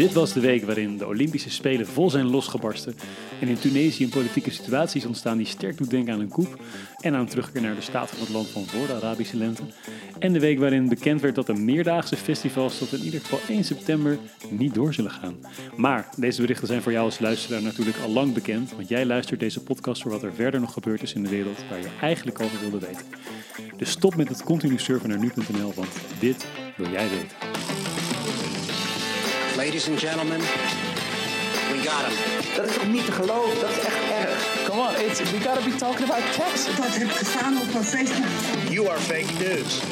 Dit was de week waarin de Olympische Spelen vol zijn losgebarsten en in Tunesië een politieke situatie is ontstaan die sterk doet denken aan een coup en aan een terugkeer naar de staat van het land van voor de Arabische lente. En de week waarin bekend werd dat de meerdaagse festivals tot in ieder geval 1 september niet door zullen gaan. Maar deze berichten zijn voor jou als luisteraar natuurlijk al lang bekend, want jij luistert deze podcast voor wat er verder nog gebeurd is in de wereld waar je eigenlijk over wilde weten. Dus stop met het continu surfen naar nu.nl, want dit wil jij weten. Ladies and gentlemen, we got him. Dat is toch niet te geloven? Dat is echt erg. Come on, it's, we gotta be talking about text. Dat heb gestaan op een Facebook. You are fake news.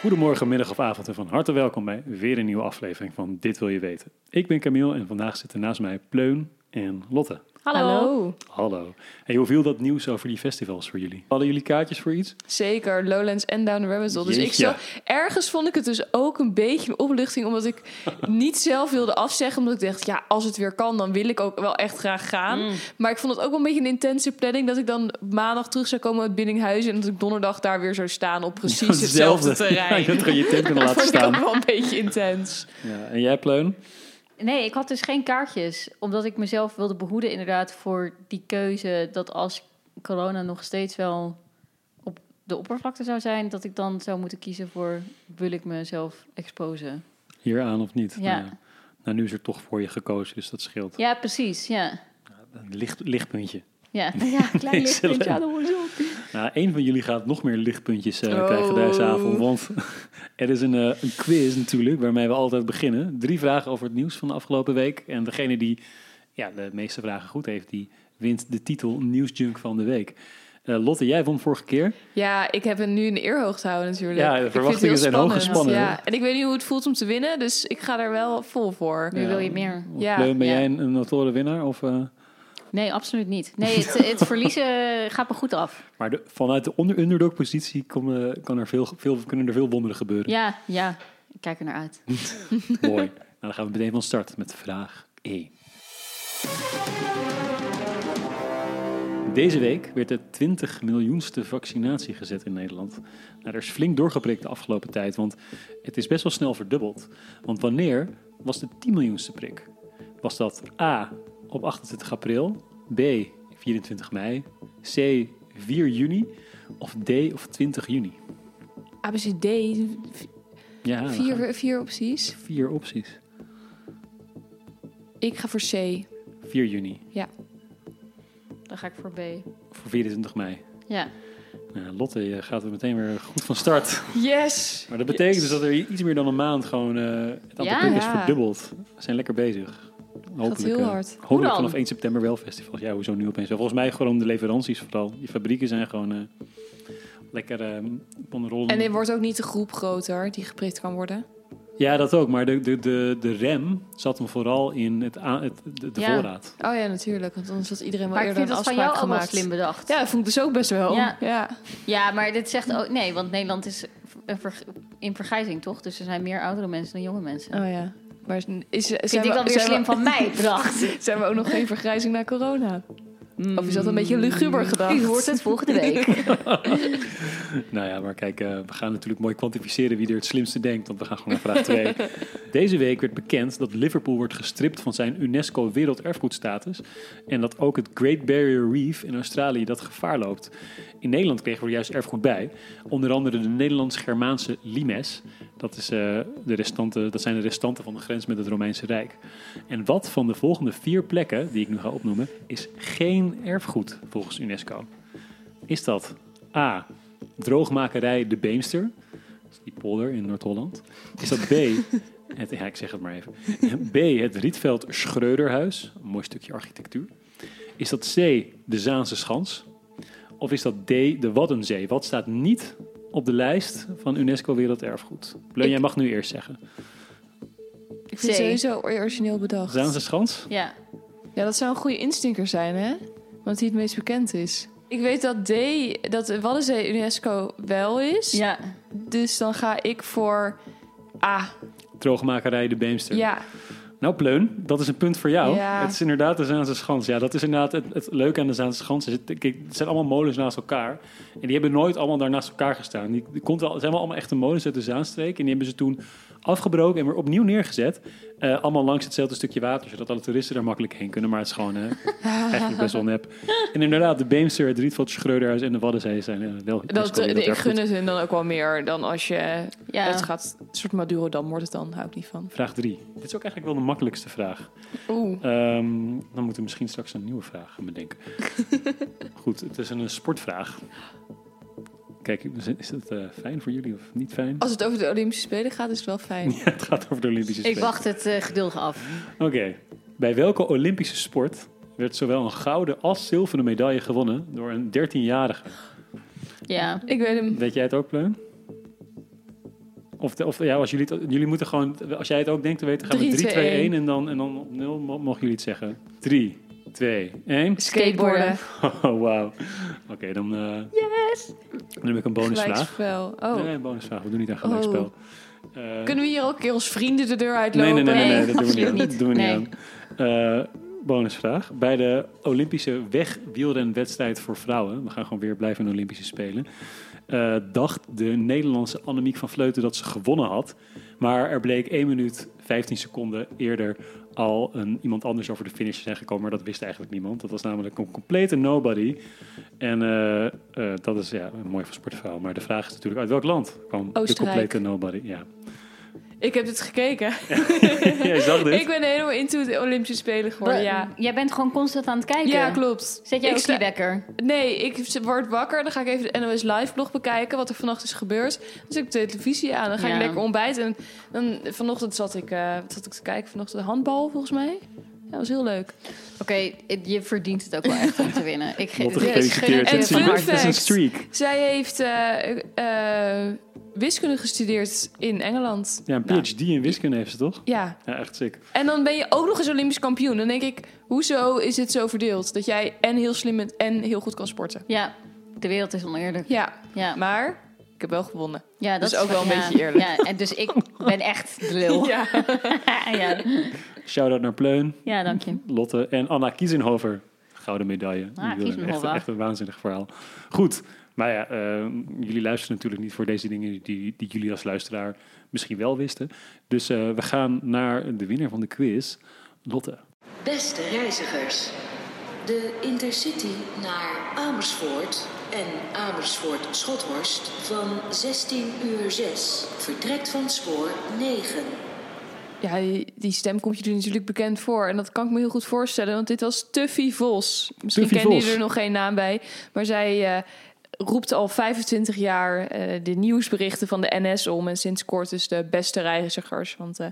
Goedemorgen, middag of avond en van harte welkom bij weer een nieuwe aflevering van Dit Wil Je Weten. Ik ben Camille en vandaag zitten naast mij Pleun en Lotte. Hallo. Hallo. Hey, hoe viel dat nieuws over die festivals voor jullie? Hadden jullie kaartjes voor iets? Zeker, Lowlands en Down the Rabbit Hole. Dus ik zo, ergens vond ik het dus ook een beetje een opluchting, omdat ik niet zelf wilde afzeggen. Omdat ik dacht, ja, als het weer kan, dan wil ik ook wel echt graag gaan. Mm. Maar ik vond het ook wel een beetje een intense planning, dat ik dan maandag terug zou komen uit Biddinghuizen en dat ik donderdag daar weer zou staan op precies hetzelfde terrein. je had gewoon je tent kunnen dat laten vond ik ook staan. wel een beetje intens. Ja, en jij Pleun? Nee, ik had dus geen kaartjes. Omdat ik mezelf wilde behoeden inderdaad voor die keuze... dat als corona nog steeds wel op de oppervlakte zou zijn... dat ik dan zou moeten kiezen voor... wil ik mezelf exposen? Hier aan of niet? Ja. Nou, ja. nou, nu is er toch voor je gekozen, dus dat scheelt. Ja, precies, ja. Een licht, lichtpuntje. Ja, ja klein lichtpuntje aan de horizon. Nou, een van jullie gaat nog meer lichtpuntjes eh, Oh. krijgen deze avond. Want er is een, eh, een quiz natuurlijk, waarmee we altijd beginnen. Drie vragen over het nieuws van de afgelopen week. En degene die ja, de meeste vragen goed heeft, die wint de titel Nieuwsjunk van de week. Eh, Lotte, jij won vorige keer. Ja, ik heb het nu in de eerhoogte houden natuurlijk. Ja, de Ik vind het verwachtingen heel zijn hoog spannend. gespannen? Ja, en ik weet niet hoe het voelt om te winnen, dus ik ga er wel vol voor. Nu wil je meer. Ja, Pleun, ben ja. jij een, een notoire winnaar? Of, eh? Nee, absoluut niet. Nee, het, het verliezen gaat me goed af. Maar de, vanuit de onder underdog positie kan, eh, kan er veel, veel, kunnen er veel wonderen gebeuren. Ja, ja. Ik kijk er naar uit. Mooi. Nou, dan gaan we meteen van start met vraag 1. Deze week werd de 20 miljoenste vaccinatie gezet in Nederland. Nou, er is flink doorgeprikt de afgelopen tijd, want het is best wel snel verdubbeld. Want wanneer was de 10 miljoenste prik? Was dat A op 28 april, B 24 mei, C 4 juni of D of 20 juni? ABCD, Ja, vier, vier opties. vier opties. Ik ga voor C. 4 juni Dan ga ik voor B. voor 24 mei. Ja. Nou, Lotte, je gaat er meteen weer goed van start. Yes! Maar dat betekent dus dat er iets meer dan een maand gewoon eh, het aantal Ja? prikken is Ja. verdubbeld. We zijn lekker bezig. Hopelijk, heel eh, hard. Hopelijk dan? vanaf 1 september wel festivals. Ja, hoezo nu opeens? Volgens mij gewoon de leveranties vooral. Die fabrieken zijn gewoon eh, lekker eh op een rol. En er wordt ook niet de groep groter die geprikt kan worden. Ja, dat ook. Maar de, de, de, de rem zat hem vooral in het, aan- het, de, de Ja. voorraad. Oh ja, natuurlijk. Want anders had iedereen wel Maar ik eerder vind een dat van afspraak jou gemaakt. slim bedacht. Ja, dat vond ik dus ook best wel. Ja. ja. Ja, maar dit zegt ook... Nee, want Nederland is in vergrijzing, toch? Dus er zijn meer oudere mensen dan jonge mensen. Oh ja. Maar is, is, zijn, Vind ik we, dan weer slim we, van mij bedacht. zijn we ook nog geen vergrijzing na corona? Of is dat een beetje luguber gedacht? U hoort het volgende week. Nou ja, maar kijk, eh, we gaan natuurlijk mooi kwantificeren wie er het slimste denkt. Want we gaan gewoon naar vraag 2. Deze week werd bekend dat Liverpool wordt gestript van zijn UNESCO Werelderfgoedstatus. En dat ook het Great Barrier Reef in Australië dat gevaar loopt. In Nederland kregen we er juist erfgoed bij. Onder andere de Nederlands-Germaanse limes. Dat, is, eh, de restanten, dat zijn de restanten van de grens met het Romeinse Rijk. En wat van de volgende vier plekken, die ik nu ga opnoemen, is geen erfgoed volgens UNESCO? Is dat A. Droogmakerij De Beemster. Die polder in Noord-Holland. Is dat B. Het, ik zeg het maar even. B. Het Rietveld Schreuderhuis. Een mooi stukje architectuur. Is dat C. De Zaanse Schans? Of is dat D. De Waddenzee? Wat staat niet op de lijst van UNESCO Werelderfgoed? Bleun, Ik- jij mag nu eerst zeggen. Ik vind het sowieso origineel bedacht. Zaanse Schans? Ja. Ja, dat zou een goede instinker zijn, hè? Want die het meest bekend is. Ik weet dat D, dat de Waddenzee UNESCO wel is. Ja. Dus dan ga ik voor A. Droogmakerij De Beemster. Ja. Nou, Pleun, dat is een punt voor jou. Ja. Het is inderdaad de Zaanse Schans. Ja, dat is inderdaad het, het leuke aan de Zaanse Schans. Is het, kijk, het zijn allemaal molens naast elkaar. En die hebben nooit allemaal daar naast elkaar gestaan. Die, die komt wel, zijn wel allemaal echte molens uit de Zaanstreek. En die hebben ze toen afgebroken en weer opnieuw neergezet. Eh, allemaal langs hetzelfde stukje water, zodat alle toeristen daar makkelijk heen kunnen. Maar het is gewoon eh, eigenlijk best wel nep. En inderdaad, de Beemster, het Rietveld, Schreuderhuis en de Waddenzee zijn eh, wel Dat, UNESCO ik gun het hun dan ook wel meer dan als je Ja. het gaat... Een soort Madurodam wordt het dan, hou ik niet van. Vraag 3. Dit is ook eigenlijk wel de makkelijkste vraag. Oeh. Ehm, dan moeten we misschien straks een nieuwe vraag gaan bedenken. Goed, het is een, eh, sportvraag. Kijk, is het eh, fijn voor jullie of niet fijn? Als het over de Olympische Spelen gaat, is het wel fijn. Ja, het gaat over de Olympische Ik Spelen. wacht het eh, geduldig af. Oké. Bij welke Olympische sport werd zowel een gouden als zilveren medaille gewonnen door een 13-jarige? Ja. Ik weet hem. Weet jij het ook, Pleun? Of, de- of ja, als jullie, het, jullie moeten gewoon, als jij het ook denkt te weten, gaan we 3, 3, 2, 2, 1 en dan, en dan op 0 mo- mogen jullie het zeggen. 3, 2, 1. Skateboarden. Oh, wauw. Oké, dan, eh, Yes! dan heb ik een bonusvraag. Gelijkspel. Oh. Nee, een bonusvraag. We doen niet aan gelijkspel. Eh, Kunnen we hier ook een keer als vrienden de deur nee, uitlopen? nee, nee, nee, nee, Nee, dat doen we niet. absoluut aan. Dat doen we niet niet. aan. Eh, bonusvraag. Bij de Olympische wegwielrenwedstrijd voor vrouwen, we gaan gewoon weer blijven in de Olympische Spelen, eh, dacht de Nederlandse Annemiek van Vleuten dat ze gewonnen had. Maar er bleek 1 minuut 15 seconden eerder al een, iemand anders over de finish te zijn gekomen. Maar dat wist eigenlijk niemand. Dat was namelijk een complete nobody. En eh, eh, dat is ja, een mooi van sportverhaal. Maar de vraag is natuurlijk uit welk land kwam de complete nobody? Ja. Ik heb het gekeken. Jij zag dit? Ik ben helemaal into de Olympische Spelen geworden, ja. Jij bent gewoon constant aan het kijken. Ja, klopt. Zet jij Ik ook die wekker? Nee, ik word wakker. Dan ga ik even de NOS Live blog bekijken. Wat er vannacht is gebeurd. Dan zet ik de televisie aan. Dan ga Ja. ik lekker ontbijten. En dan, vanochtend zat ik, eh, wat zat ik te kijken. Vanochtend handbal, volgens mij. Ja, dat was heel leuk. Oké, je verdient het ook wel echt om te winnen. Ik ge- Lotte dit is gefeliciteerd. En Het is fun een- fact. streak. Zij heeft eh, eh, wiskunde gestudeerd in Engeland. Ja, een Nou, PhD in wiskunde heeft ze toch? ja, Ja, echt sick. en dan ben je ook nog eens Olympisch kampioen. Dan denk ik, hoezo is het zo verdeeld? Dat jij en heel slim bent en heel goed kan sporten. Ja, de wereld is oneerlijk. Ja, Ja, maar ik heb wel gewonnen. ja dat is ook wel een ja, beetje eerlijk. Ja, en dus ik ben echt de lul. Ja, Ja. Shout-out naar Pleun, ja dank je. Lotte en Anna Kiezenhover. Gouden medaille. Ah. Echt, echt een waanzinnig verhaal. Goed, maar ja, eh, jullie luisteren natuurlijk niet voor deze dingen die, die jullie als luisteraar misschien wel wisten. Dus eh, we gaan naar de winnaar van de quiz, Lotte. Beste reizigers, de Intercity naar Amersfoort en Amersfoort-Schothorst van 16 uur 6 vertrekt van spoor 9. Ja, die, stem komt je natuurlijk bekend voor. En dat kan ik me heel goed voorstellen, want dit was Tuffy Vos. Misschien Tuffy kennen Vos. jullie er nog geen naam bij. Maar zij eh, roept al 25 jaar eh, de nieuwsberichten van de NS om. En sinds kort dus de beste reizigers. Want eh,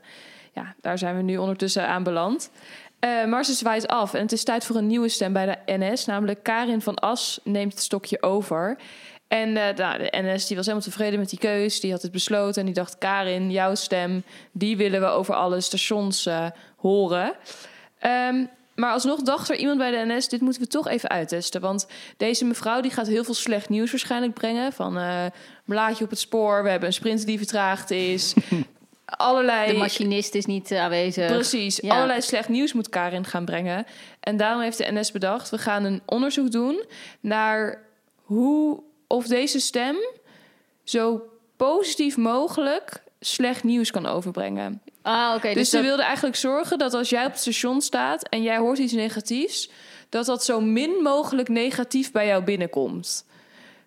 ja, daar zijn we nu ondertussen aan beland. Eh, maar ze zwaait af en het is tijd voor een nieuwe stem bij de NS. Namelijk Karin van As neemt het stokje over. En nou, de NS die was helemaal tevreden met die keus. Die had het besloten en die dacht... Karin, jouw stem, die willen we over alle stations horen. Ehm, maar alsnog dacht er iemand bij de NS... dit moeten we toch even uittesten. Want deze mevrouw die gaat heel veel slecht nieuws waarschijnlijk brengen. Van eh blaadje op het spoor, we hebben een sprint die vertraagd is... Allerlei De machinist is niet eh, aanwezig. Precies, Ja. allerlei slecht nieuws moet Karin gaan brengen. En daarom heeft de NS bedacht, we gaan een onderzoek doen naar hoe of deze stem zo positief mogelijk slecht nieuws kan overbrengen. Ah, oké. dus dus ze dat- wilde eigenlijk zorgen dat als jij op het station staat en jij hoort iets negatiefs, dat dat zo min mogelijk negatief bij jou binnenkomt.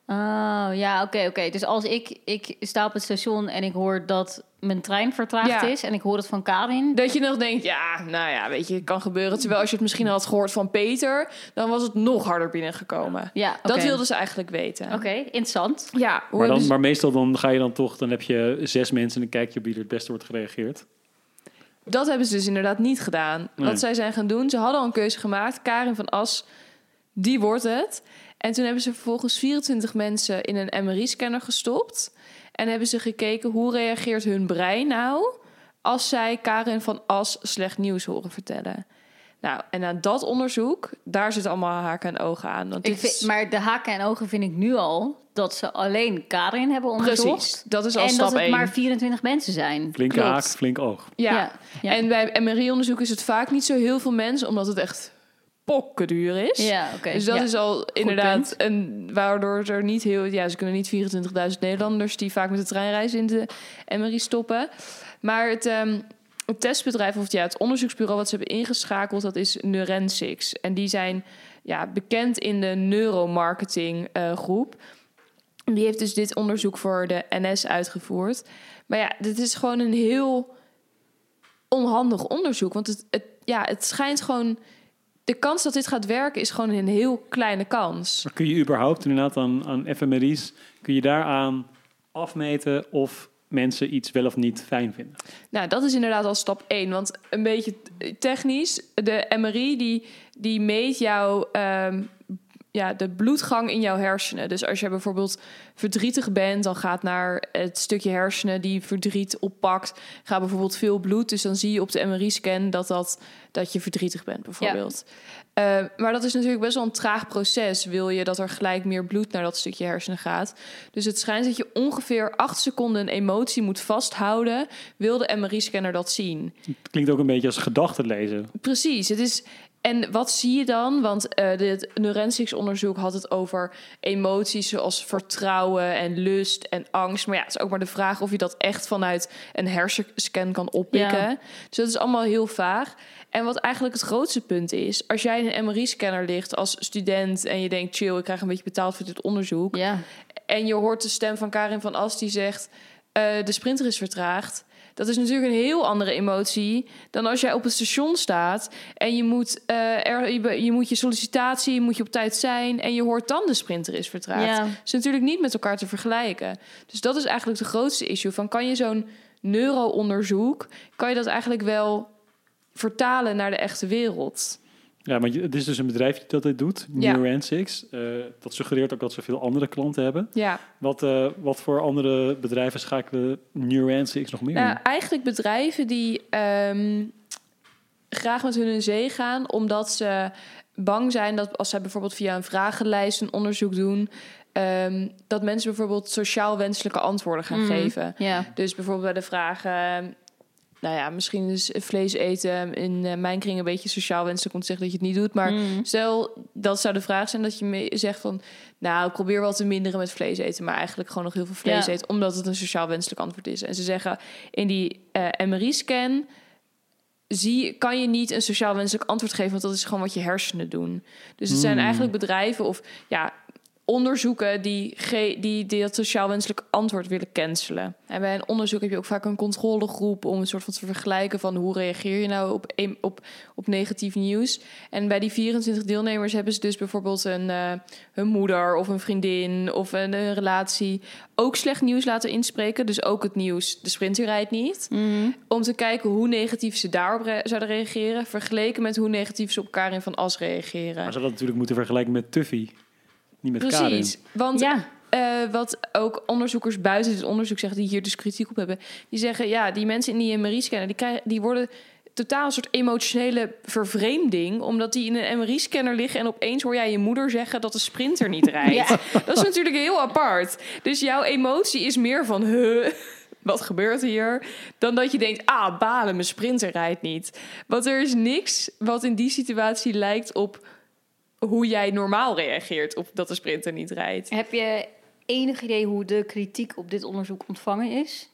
Oh, ja, oké, oké. Dus als ik, ik sta op het station en ik hoor dat mijn trein vertraagd Ja. is... en ik hoor het van Karin... Dat je nog denkt, ja, nou ja, weet je, het kan gebeuren. Terwijl als je het misschien had gehoord van Peter, dan was het nog harder binnengekomen. Ja. Dat wilden ze eigenlijk weten. Oké, interessant. Ja, hoe Maar, dan, ze- maar meestal dan ga je dan toch, dan heb je zes mensen en dan kijk je op wie er het beste wordt gereageerd. Dat hebben ze dus inderdaad niet gedaan. Nee. Wat zij zijn gaan doen, ze hadden al een keuze gemaakt. Karin van As, die wordt het. En toen hebben ze vervolgens 24 mensen in een MRI-scanner gestopt. En hebben ze gekeken hoe reageert hun brein nou... als zij Karin van As slecht nieuws horen vertellen. Nou, en aan dat onderzoek, daar zit allemaal haken en ogen aan. Want Ik dit vind, is- maar de haken en ogen vind ik nu al... dat ze alleen Karin hebben onderzocht. Precies, dat is al en stap dat het maar 24 mensen zijn. Flinke Klopt. haak, flink oog. Ja. Ja, ja. en bij MRI-onderzoek is het vaak niet zo heel veel mensen... omdat het echt pokken duur is. Ja, oké. Dus dat Ja. is al inderdaad een waardoor er niet heel, ja, ze kunnen niet 24.000 Nederlanders die vaak met de trein reizen in de MRI stoppen. Maar het, ehm, het testbedrijf of ja, het onderzoeksbureau wat ze hebben ingeschakeld, dat is Neurensics. En die zijn ja, bekend in de neuromarketing eh, groep. Die heeft dus dit onderzoek voor de NS uitgevoerd. Maar ja, dit is gewoon een heel onhandig onderzoek. Want het, het, ja, het schijnt gewoon. De kans dat dit gaat werken is gewoon een heel kleine kans. Kun je überhaupt inderdaad aan, aan fMRI's, kun je daaraan afmeten of mensen iets wel of niet fijn vinden? Nou, dat is inderdaad al stap 1. Want een beetje technisch, de MRI die, die meet jouw ehm, ja, de bloedgang in jouw hersenen. Dus als je bijvoorbeeld verdrietig bent, dan gaat naar het stukje hersenen die verdriet oppakt, gaat bijvoorbeeld veel bloed. Dus dan zie je op de MRI-scan dat, dat, dat je verdrietig bent, bijvoorbeeld. Eh, maar dat is natuurlijk best wel een traag proces. Wil je dat er gelijk meer bloed naar dat stukje hersenen gaat? Dus het schijnt dat je ongeveer acht seconden een emotie moet vasthouden. Wil de MRI-scanner dat zien? Het klinkt ook een beetje als gedachten lezen. Precies. Het is. En wat zie je dan? Want eh dit Neurensics-onderzoek had het over emoties zoals vertrouwen en lust en angst. Maar ja, het is ook maar de vraag of je dat echt vanuit een hersenscan kan oppikken. Ja. Dus dat is allemaal heel vaag. En wat eigenlijk het grootste punt is, als jij in een MRI-scanner ligt als student en je denkt, chill, ik krijg een beetje betaald voor dit onderzoek. Ja. En je hoort de stem van Karin van As die zegt, eh, de sprinter is vertraagd. Dat is natuurlijk een heel andere emotie dan als jij op het station staat en je moet, eh, er, je, je moet je sollicitatie moet je op tijd zijn en je hoort dan de sprinter is vertraagd. Ja. Dat is natuurlijk niet met elkaar te vergelijken. Dus dat is eigenlijk de grootste issue van kan je zo'n neuroonderzoek, kan je dat eigenlijk wel vertalen naar de echte wereld? Ja, maar het is dus een bedrijf dat dit doet, Ja. Neurensics. Eh, dat suggereert ook dat ze veel andere klanten hebben. Ja. Wat, eh, wat voor andere bedrijven schakelen Neurensics nog meer Nou, in? eigenlijk bedrijven die ehm, graag met hun in zee gaan, omdat ze bang zijn dat als zij bijvoorbeeld via een vragenlijst een onderzoek doen, ehm, dat mensen bijvoorbeeld sociaal wenselijke antwoorden gaan Mhm. geven. Ja. Dus bijvoorbeeld bij de vraag, ehm, nou ja, misschien is vlees eten in eh, mijn kring een beetje sociaal wenselijk om te zeggen dat je het niet doet, maar Mm. Stel, dat zou de vraag zijn dat je me zegt van... nou, ik probeer wel te minderen met vlees eten... maar eigenlijk gewoon nog heel veel vlees Ja. eten... omdat het een sociaal wenselijk antwoord is. En ze zeggen, in die eh, MRI-scan... Zie, kan je niet een sociaal wenselijk antwoord geven... want dat is gewoon wat je hersenen doen. Dus het zijn Hmm. eigenlijk bedrijven of ja, onderzoeken... Die, ge- die, die dat sociaal wenselijk antwoord willen cancelen. En bij een onderzoek heb je ook vaak een controlegroep... om een soort van te vergelijken van... hoe reageer je nou op, op, op negatief nieuws. En bij die 24 deelnemers hebben ze dus bijvoorbeeld een, eh, hun moeder of een vriendin of een, een relatie ook slecht nieuws laten inspreken. Dus ook het nieuws, de sprinter rijdt niet. Mhm. Om te kijken hoe negatief ze daarop re- zouden reageren, vergeleken met hoe negatief ze op Karin van As reageren. Maar ze dat natuurlijk moeten vergelijken met Tuffy. Niet met Karin. Precies, want Ja. eh, wat ook onderzoekers buiten dit onderzoek zeggen, die hier dus kritiek op hebben, die zeggen ja, die mensen in die MRI-scanner, die, krijgen, die worden totaal een soort emotionele vervreemding, omdat die in een MRI-scanner liggen en opeens hoor jij je moeder zeggen dat de sprinter niet rijdt. Ja. Dat is natuurlijk heel apart. Dus jouw emotie is meer van, huh, wat gebeurt hier? Dan dat je denkt, ah, balen, mijn sprinter rijdt niet. Want er is niks wat in die situatie lijkt op hoe jij normaal reageert op dat de sprinter niet rijdt. Heb je enig idee hoe de kritiek op dit onderzoek ontvangen is?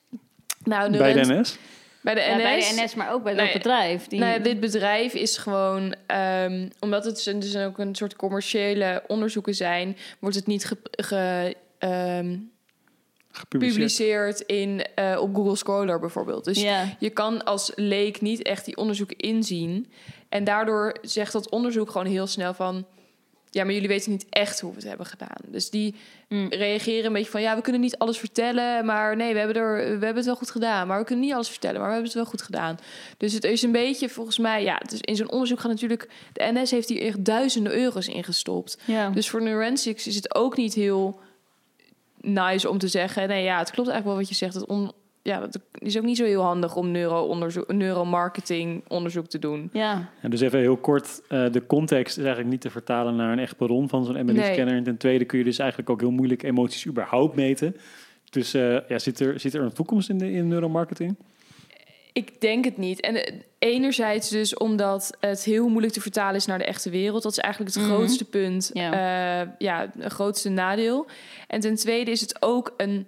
Nou, Bij de NS? Bij de NS. Ja, bij de NS, maar ook bij dat Nee, bedrijf. Die... Nou ja, dit bedrijf is gewoon, ehm, omdat het een- dus ook een soort commerciële onderzoeken zijn, wordt het niet ge, ge- ehm, Gepubliceerd. in, eh, op Google Scholar bijvoorbeeld. Dus Ja. je kan als leek niet echt die onderzoeken inzien. En daardoor zegt dat onderzoek gewoon heel snel van... ja, maar jullie weten niet echt hoe we het hebben gedaan. Dus die Mm. reageren een beetje van... ja, we kunnen niet alles vertellen, maar nee, we hebben, er, we hebben het wel goed gedaan. Maar we kunnen niet alles vertellen, maar we hebben het wel goed gedaan. Dus het is een beetje, volgens mij... ja, dus in zo'n onderzoek gaat natuurlijk... de NS heeft hier echt duizenden euro's in gestopt. Ja. Dus voor Neurensics is het ook niet heel nice om te zeggen... nee, ja, het klopt eigenlijk wel wat je zegt. Het on, ja, het is ook niet zo heel handig om neuro-onderzoek, neuromarketing onderzoek te doen. ja. Ja, dus even heel kort, eh, de context is eigenlijk niet te vertalen naar een echt bron van zo'n MRI-scanner. En ten tweede kun je dus eigenlijk ook heel moeilijk emoties überhaupt meten. Dus eh, ja, zit, er, zit er een toekomst in, de, in neuromarketing? Ik denk het niet. En eh, enerzijds dus omdat het heel moeilijk te vertalen is naar de echte wereld. Dat is eigenlijk het Mhm. grootste punt. Ja. Ja. ja, het grootste nadeel. En ten tweede is het ook een...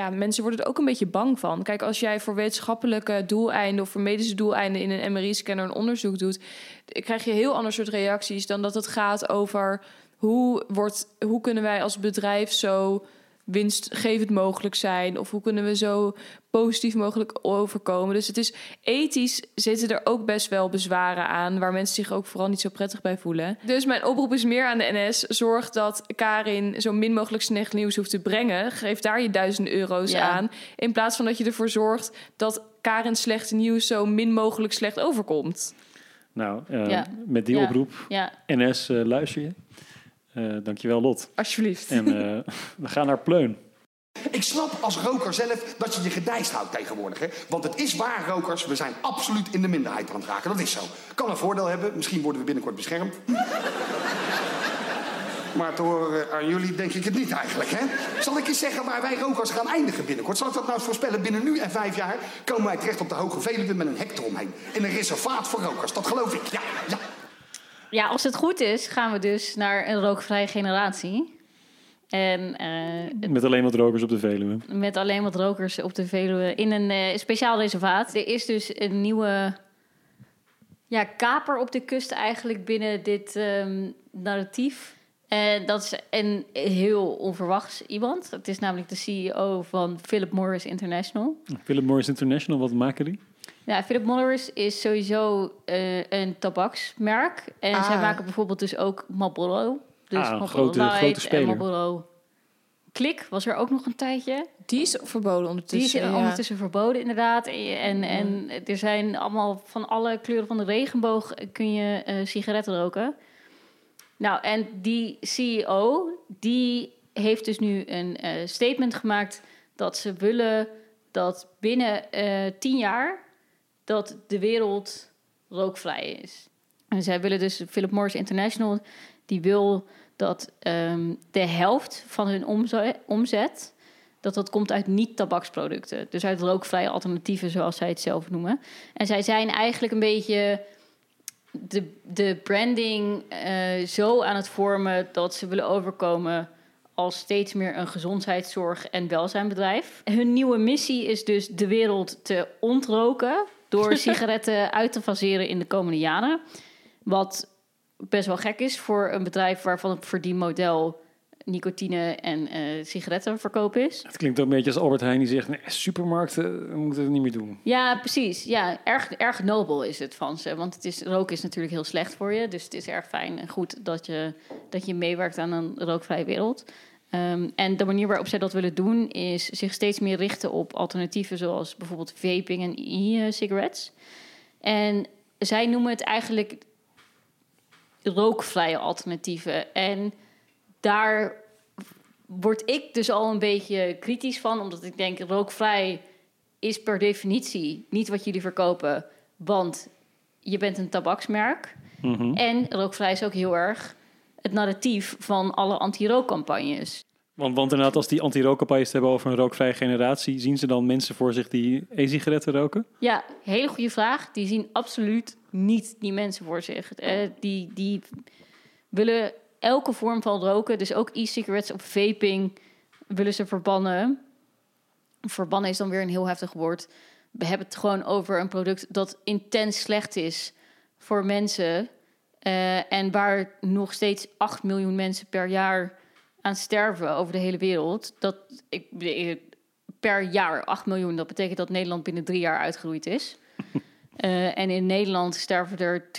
Ja, mensen worden er ook een beetje bang van. Kijk, als jij voor wetenschappelijke doeleinden... of voor medische doeleinden in een MRI-scanner een onderzoek doet... krijg je heel ander soort reacties dan dat het gaat over... hoe, wordt, hoe kunnen wij als bedrijf zo winstgevend mogelijk zijn? Of hoe kunnen we zo positief mogelijk overkomen? Dus het is ethisch zitten er ook best wel bezwaren aan, waar mensen zich ook vooral niet zo prettig bij voelen. Dus mijn oproep is meer aan de NS: zorg dat Karin zo min mogelijk slecht nieuws hoeft te brengen. Geef daar je duizend euro's Ja. aan, in plaats van dat je ervoor zorgt dat Karin slechte nieuws zo min mogelijk slecht overkomt. Nou, eh, Ja. met die Ja. oproep, Ja, NS, eh, luister je. Eh dankjewel, Lot. Alsjeblieft. En eh, we gaan naar Pleun. Ik snap als roker zelf dat je je gedijst houdt tegenwoordig. Hè? Want het is waar, rokers, we zijn absoluut in de minderheid aan het raken. Dat is zo. Kan een voordeel hebben, misschien worden we binnenkort beschermd. Maar te horen aan jullie denk ik het niet eigenlijk, hè? Zal ik eens zeggen waar wij rokers gaan eindigen binnenkort? Zal ik dat nou eens voorspellen? Binnen nu en vijf jaar komen wij terecht op de Hoge Veluwe met een hek eromheen. In een reservaat voor rokers, dat geloof ik. Ja, ja. Ja, als het goed is, gaan we dus naar een rookvrije generatie. En eh, Met alleen wat rokers op de Veluwe. met alleen wat rokers op de Veluwe in een eh, speciaal reservaat. Er is dus een nieuwe ja, kaper op de kust eigenlijk binnen dit ehm, narratief. En dat is een heel onverwachts iemand. Het is namelijk de CEO van Philip Morris International. Philip Morris International, wat maken die? Ja, Philip Morris is sowieso eh, een tabaksmerk. En Ah. zij maken bijvoorbeeld dus ook Marlboro. Dus Ah, Marlboro grote- Light grote speler. En Marlboro Klik was er ook nog een tijdje. Die is verboden Die ondertussen. is ja. ondertussen verboden, inderdaad. En, en er zijn allemaal van alle kleuren van de regenboog kun je eh, sigaretten roken. Nou, en die CEO, die heeft dus nu een eh, statement gemaakt dat ze willen dat binnen eh, tien jaar dat de wereld rookvrij is. En zij willen dus, Philip Morris International, die wil dat ehm, de helft van hun omzet, dat dat komt uit niet-tabaksproducten. Dus uit rookvrije alternatieven, zoals zij het zelf noemen. En zij zijn eigenlijk een beetje de, de branding eh, zo aan het vormen dat ze willen overkomen als steeds meer een gezondheidszorg- en welzijnbedrijf. Hun nieuwe missie is dus de wereld te ontroken door sigaretten uit te faseren in de komende jaren. Wat best wel gek is voor een bedrijf waarvan het verdienmodel nicotine en eh sigarettenverkoop is. Het klinkt ook een beetje als Albert Heijn die zegt... Nee, supermarkten moeten het niet meer doen. Ja, precies. Ja, erg, erg nobel is het van ze. Want het is, roken is natuurlijk heel slecht voor je. Dus het is erg fijn en goed dat je, dat je meewerkt aan een rookvrije wereld. Ehm, en de manier waarop zij dat willen doen is zich steeds meer richten op alternatieven zoals bijvoorbeeld vaping en e-cigarettes. En zij noemen het eigenlijk rookvrije alternatieven. En daar word ik dus al een beetje kritisch van, omdat ik denk rookvrij is per definitie niet wat jullie verkopen, want je bent een tabaksmerk. Mhm. En rookvrij is ook heel erg het narratief van alle anti-rookcampagnes. Want, want inderdaad, als die anti-rookcampagnes hebben over een rookvrije generatie... zien ze dan mensen voor zich die e-sigaretten roken? Ja, hele goede vraag. Die zien absoluut niet die mensen voor zich. Eh, die, die willen elke vorm van roken, dus ook e-cigarettes of vaping, willen ze verbannen. Verbannen is dan weer een heel heftig woord. We hebben het gewoon over een product dat intens slecht is voor mensen. Eh, en waar nog steeds 8 miljoen mensen per jaar aan sterven over de hele wereld. Dat, ik, ik- per jaar 8 miljoen, dat betekent dat Nederland binnen drie jaar uitgeroeid is. Eh, en in Nederland sterven er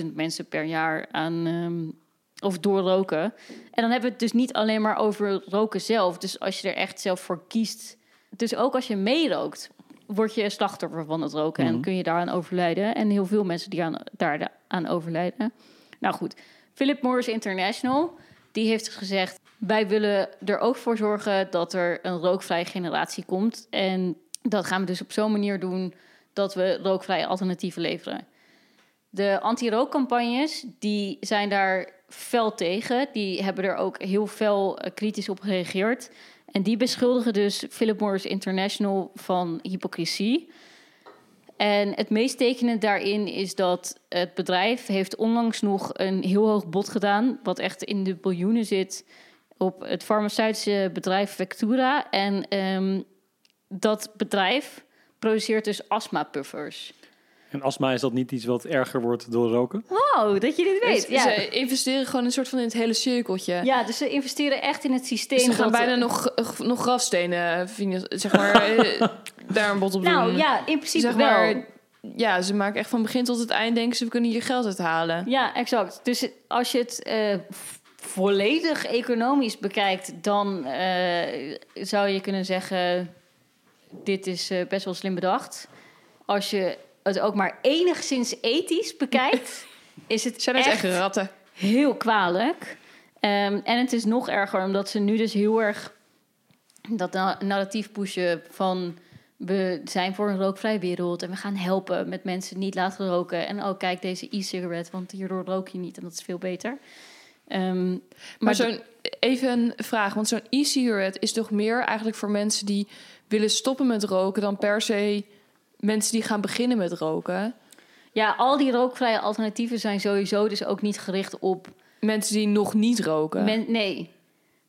20.000 mensen per jaar aan ehm, of door roken. En dan hebben we het dus niet alleen maar over roken zelf. Dus als je er echt zelf voor kiest. Dus ook als je meerookt, word je slachtoffer van het roken en kun je daaraan overlijden. En heel veel mensen die aan, daar aan overlijden. Nou goed, Philip Morris International, die heeft gezegd... wij willen er ook voor zorgen dat er een rookvrije generatie komt. En dat gaan we dus op zo'n manier doen dat we rookvrije alternatieven leveren. De anti-rookcampagnes, die zijn daar fel tegen. Die hebben er ook heel fel eh, kritisch op gereageerd. En die beschuldigen dus Philip Morris International van hypocrisie. En het meest tekenend daarin is dat het bedrijf heeft onlangs nog een heel hoog bod gedaan, wat echt in de biljoenen zit, op het farmaceutische bedrijf Vectura. En ehm, dat bedrijf produceert dus astma-puffers. En astma is dat niet iets wat erger wordt door roken? Wow, dat je dit weet. Ze- Ja. Ze investeren gewoon een soort van in het hele cirkeltje. ja, dus ze investeren echt in het systeem. Ze gaan dat- bijna nog, g- nog grafstenen, finan- zeg maar, eh, daar een bod op doen. Nou ja, in principe zeg wel. ja, ze maken echt van begin tot het eind denken ze, we kunnen hier geld uit halen. Ja, exact. Dus als je het eh, v- volledig economisch bekijkt, dan eh, zou je kunnen zeggen: dit is eh, best wel slim bedacht. Als je het ook maar enigszins ethisch bekijkt, is het Zijn het echt, echt ratten? heel kwalijk. Ehm, en het is nog erger, omdat ze nu dus heel erg dat na- narratief pushen van we zijn voor een rookvrije wereld en we gaan helpen met mensen niet laten roken. En oh, kijk deze e-cigarette, want hierdoor rook je niet en dat is veel beter. Ehm, Maar, maar zo'n, even een vraag, want zo'n e-cigarette is toch meer eigenlijk voor mensen die willen stoppen met roken dan per se mensen die gaan beginnen met roken. ja, al die rookvrije alternatieven zijn sowieso dus ook niet gericht op... Mensen die nog niet roken. Men, nee.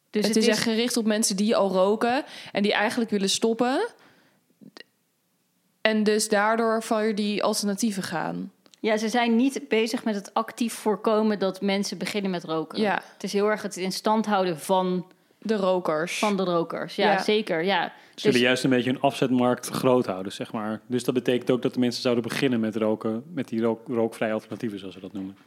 Dus het, is echt gericht op mensen die al roken en die eigenlijk willen stoppen. En dus daardoor voor die alternatieven gaan. Ja, ze zijn niet bezig met het actief voorkomen dat mensen beginnen met roken. Ja. Het is heel erg het in stand houden van, De rokers. van de rokers. Ja, Ja. zeker. Ja. Ze willen Dus- juist een beetje hun afzetmarkt groot houden, zeg maar. Dus dat betekent ook dat de mensen zouden beginnen met roken, met die rook, rookvrije alternatieven, zoals ze dat noemen.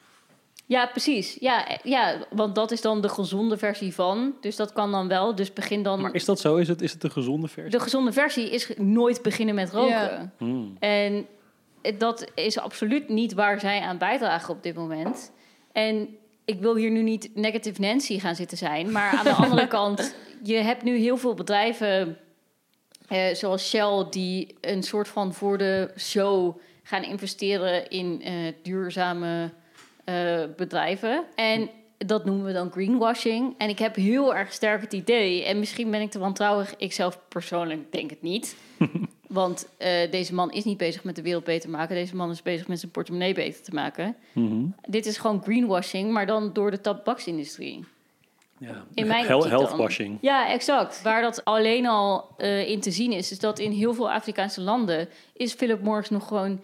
Ja, precies. Ja, ja, want dat is dan de gezonde versie van. Dus dat kan dan wel. Dus begin dan. Maar is dat zo? Is het, is het een gezonde versie? De gezonde versie is nooit beginnen met roken. Ja. Hmm. En dat is absoluut niet waar zij aan bijdragen op dit moment. En ik wil hier nu niet negative Nancy gaan zitten zijn. Maar aan de andere kant, je hebt nu heel veel bedrijven, eh, zoals Shell, die een soort van voor de show gaan investeren in eh, duurzame eh, bedrijven. En dat noemen we dan greenwashing. En ik heb heel erg sterk het idee, en misschien ben ik te wantrouwig, ik zelf persoonlijk denk het niet. Want eh, deze man is niet bezig met de wereld beter maken. Deze man is bezig met zijn portemonnee beter te maken. Mhm. Dit is gewoon greenwashing, maar dan door de tabaksindustrie. Ja. In mijn Hel- healthwashing. Ja, exact. Waar dat alleen al eh, in te zien is, is dat in heel veel Afrikaanse landen is Philip Morris nog gewoon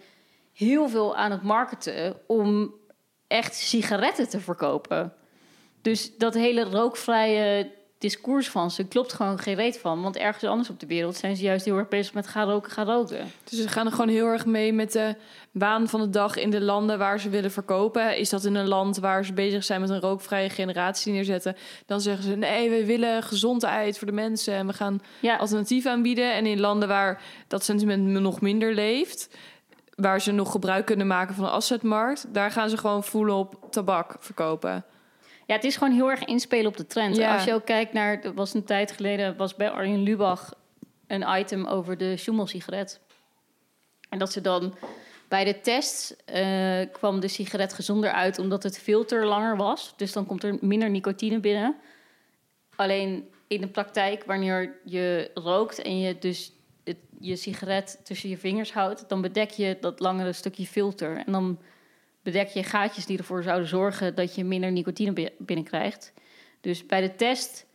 heel veel aan het marketen om echt sigaretten te verkopen. Dus dat hele rookvrije discours van ze klopt gewoon geen reet van. Want ergens anders op de wereld zijn ze juist heel erg bezig met ga roken, ga roken. Dus ze gaan er gewoon heel erg mee met de waan van de dag in de landen waar ze willen verkopen. Is dat in een land waar ze bezig zijn met een rookvrije generatie neerzetten? Dan zeggen ze: nee, we willen gezondheid voor de mensen en we gaan Ja, alternatieven aanbieden. En in landen waar dat sentiment nog minder leeft, waar ze nog gebruik kunnen maken van de afzetmarkt, daar gaan ze gewoon voelen op tabak verkopen. Ja, het is gewoon heel erg inspelen op de trend. Ja. Als je ook kijkt naar, er was een tijd geleden, was bij Arjen Lubach een item over de Schumel-sigaret. En dat ze dan bij de test eh, kwam de sigaret gezonder uit omdat het filter langer was. Dus dan komt er minder nicotine binnen. Alleen in de praktijk, wanneer je rookt en je dus het, je sigaret tussen je vingers houdt, dan bedek je dat langere stukje filter. En dan bedek je gaatjes die ervoor zouden zorgen dat je minder nicotine bi- binnenkrijgt. Dus bij de test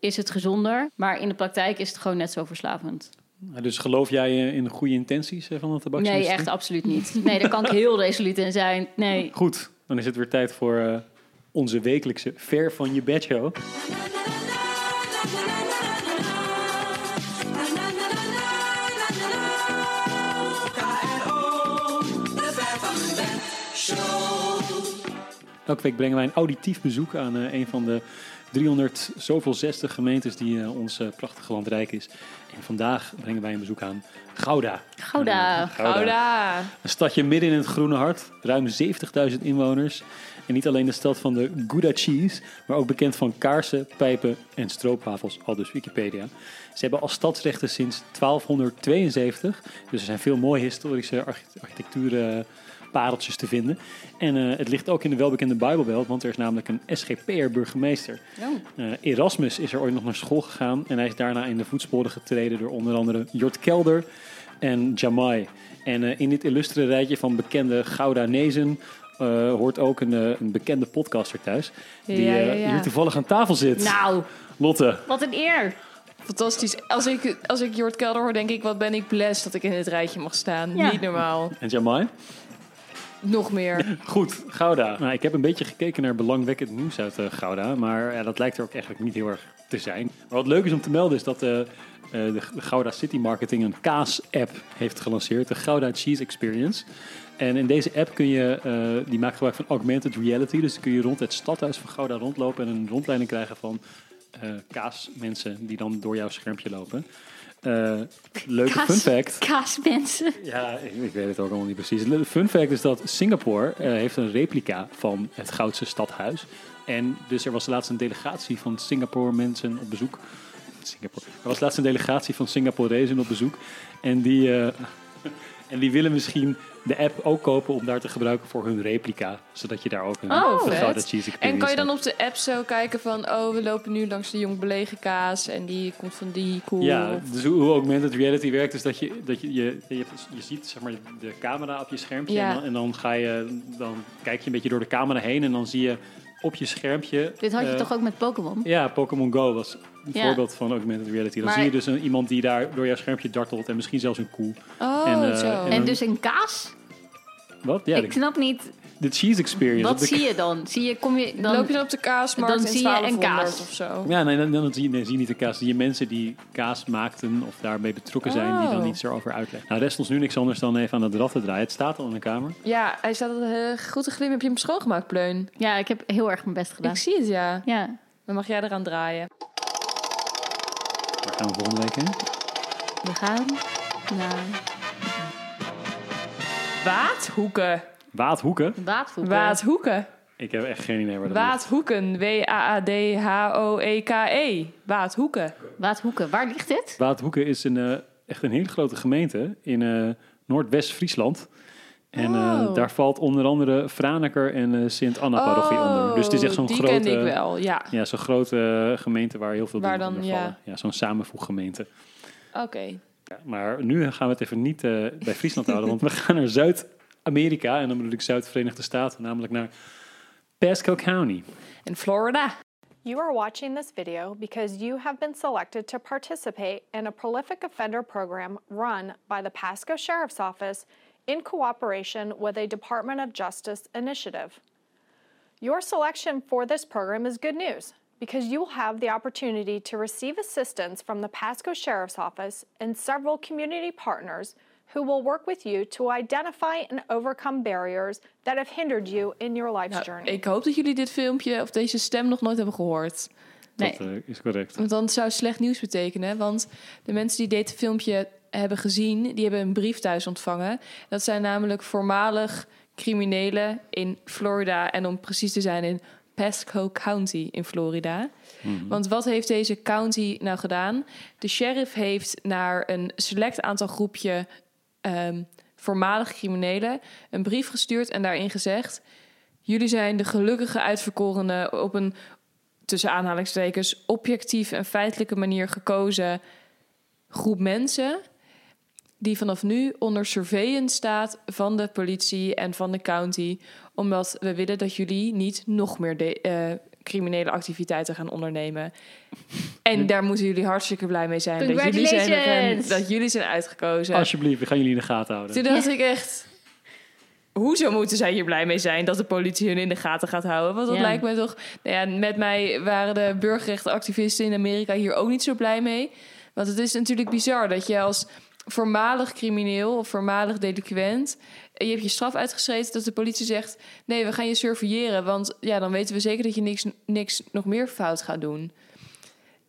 is het gezonder, maar in de praktijk is het gewoon net zo verslavend. Dus geloof jij in de goede intenties eh, van de tabaksindustrie? Nee, echt absoluut niet. Nee, daar kan ik heel resoluut in zijn. Nee. Goed, dan is het weer tijd voor eh, onze wekelijkse Ver van je bed show. Elke week brengen wij een auditief bezoek aan eh, een van de 300 zoveel 60 gemeentes die eh, ons eh, prachtige land rijk is. En vandaag brengen wij een bezoek aan Gouda. Gouda. Eh, Gouda. Een stadje midden in het groene hart, ruim 70.000 inwoners. En niet alleen de stad van de Gouda cheese, maar ook bekend van kaarsen, pijpen en stroopwafels, al dus Wikipedia. Ze hebben als stadsrechten sinds 1272, dus er zijn veel mooie historische archi- architectuurpareltjes te vinden. En eh, het ligt ook in de welbekende Bijbelbelt, want er is namelijk een SGP'er burgemeester. Oh. Eh, Erasmus is er ooit nog naar school gegaan en hij is daarna in de voetsporen getreden door onder andere Jort Kelder, en Jamai. En eh, in dit illustre rijtje van bekende Goudanezen eh hoort ook een, eh, een bekende podcaster thuis. Die Ja, ja, eh, ja. hier toevallig aan tafel zit. Nou, Lotte. wat een eer. Fantastisch. Als ik, als ik Jort Kelder hoor, denk ik, wat ben ik blessed dat ik in dit rijtje mag staan. Ja. Niet normaal. En Jamai? Nog meer. Goed, Gouda. Nou, ik heb een beetje gekeken naar belangwekkend nieuws uit eh, Gouda. Maar ja, dat lijkt er ook eigenlijk niet heel erg te zijn. Maar wat leuk is om te melden is dat eh, eh, de, Gouda City Marketing een kaas-app heeft gelanceerd. De Gouda Cheese Experience. En in deze app kun je, eh, die maakt gebruik van augmented reality. Dus kun je rond het stadhuis van Gouda rondlopen en een rondleiding krijgen van eh, kaasmensen die dan door jouw schermpje lopen. Eh, leuke Kaas- fun fact. Kaasmensen. Ja, ik, ik weet het ook allemaal niet precies. De fun fact is dat Singapore eh, heeft een replica van het Goudse stadhuis. En dus er was laatst een delegatie van Singapore mensen op bezoek. Singapore. Er was laatst een delegatie van Singaporezen op bezoek. En die, eh, en die willen misschien de app ook kopen om daar te gebruiken voor hun replica. Zodat je daar ook een Oh, En kan je dan op de app zo kijken van... oh, we lopen nu langs de jong belegen kaas... en die komt van die koel. Ja, dus hoe hoe augmented reality werkt is dat je, dat je, je, je, je ziet zeg maar, de camera op je schermpje Ja. en, dan, en dan, ga je, dan kijk je een beetje door de camera heen en dan zie je op je schermpje... Dit had je eh, toch ook met Pokémon? Ja, Pokémon Go was een Ja. voorbeeld van augmented reality. Dan Maar- zie je dus een, iemand die daar door jouw schermpje dartelt en misschien zelfs een koe. Oh, En, eh, en- En dus een kaas? Wat? Ja, ik snap niet. De cheese experience. Wat zie je dan? Zie je, kom je dan... Loop je dan op de kaasmarkt dan in zie je een 1200 kaas. of zo? Ja, nee, dan, dan zie, je, nee, zie je niet de kaas. Zie je mensen die kaas maakten of daarmee betrokken zijn, die dan Oh. iets erover uitleggen. Nou, rest ons nu niks anders dan even aan het rad te draaien. Het staat al in de kamer. Ja, hij staat al heel goed te glimmen. Heb je hem schoongemaakt, Pleun? Ja, ik heb heel erg mijn best gedaan. Ik zie het, ja. Ja. Dan mag jij eraan draaien. Waar gaan we volgende week heen? We gaan naar Waadhoeken. Waadhoeken. Waadhoeken. Ik heb echt geen idee waar dat. Waadhoeken. W-A-A-D-H-O-E-K-E. Waadhoeken. Waadhoeken. Waar ligt dit? Waadhoeken is een, eh, echt een hele grote gemeente in eh, Noordwest-Friesland. En eh, Oh. daar valt onder andere Franeker en eh, Sint-Anna-parochie onder. Dus het is echt zo'n Oh, die grote... kende ik wel, ja. Ja, zo'n grote gemeente waar heel veel Waar dingen dan, onder ja. vallen. Ja, zo'n samenvoeggemeente. Oké. Ja, maar nu gaan we het even niet eh, bij Friesland houden, want we gaan naar Zuid-Amerika. En dan bedoel ik Zuid-Verenigde Staten, namelijk naar Pasco County. In Florida. You are watching this video because you have been selected to participate in a prolific offender program run by the Pasco Sheriff's Office in cooperation with a Department of Justice initiative. Your selection for this program is good news because you will have the opportunity to receive assistance from the Pasco Sheriff's Office and several community partners who will work with you to identify and overcome barriers that have hindered you in your life's Nou, journey. ik hoop dat jullie dit filmpje of deze stem nog nooit hebben gehoord. Nee. Dat eh, is correct. Want dan zou het slecht nieuws betekenen. Want de mensen die dit filmpje hebben gezien, die hebben een brief thuis ontvangen. Dat zijn namelijk voormalig criminelen in Florida. En om precies te zijn in Pasco County in Florida. Want wat heeft deze county nou gedaan? De sheriff heeft naar een select aantal groepje ehm, voormalig criminelen een brief gestuurd en daarin gezegd: Jullie zijn de gelukkige uitverkorenen op een tussen aanhalingstekens objectief en feitelijke manier gekozen groep mensen die vanaf nu onder surveillance staat van de politie en van de county, omdat we willen dat jullie niet nog meer de, eh, criminele activiteiten gaan ondernemen. En daar moeten jullie hartstikke blij mee zijn. Dat jullie, zijn, dat jullie zijn uitgekozen. Alsjeblieft, we gaan jullie in de gaten houden. Toen dacht ik echt... Hoezo moeten zij hier blij mee zijn dat de politie hun in de gaten gaat houden? Want dat Ja. lijkt me toch... Nou ja, met mij waren de burgerrechtenactivisten in Amerika hier ook niet zo blij mee. Want het is natuurlijk bizar dat je als voormalig crimineel of voormalig delinquent... je hebt je straf uitgeschreven dat de politie zegt... nee, we gaan je surveilleren, want ja, dan weten we zeker dat je niks, niks nog meer fout gaat doen.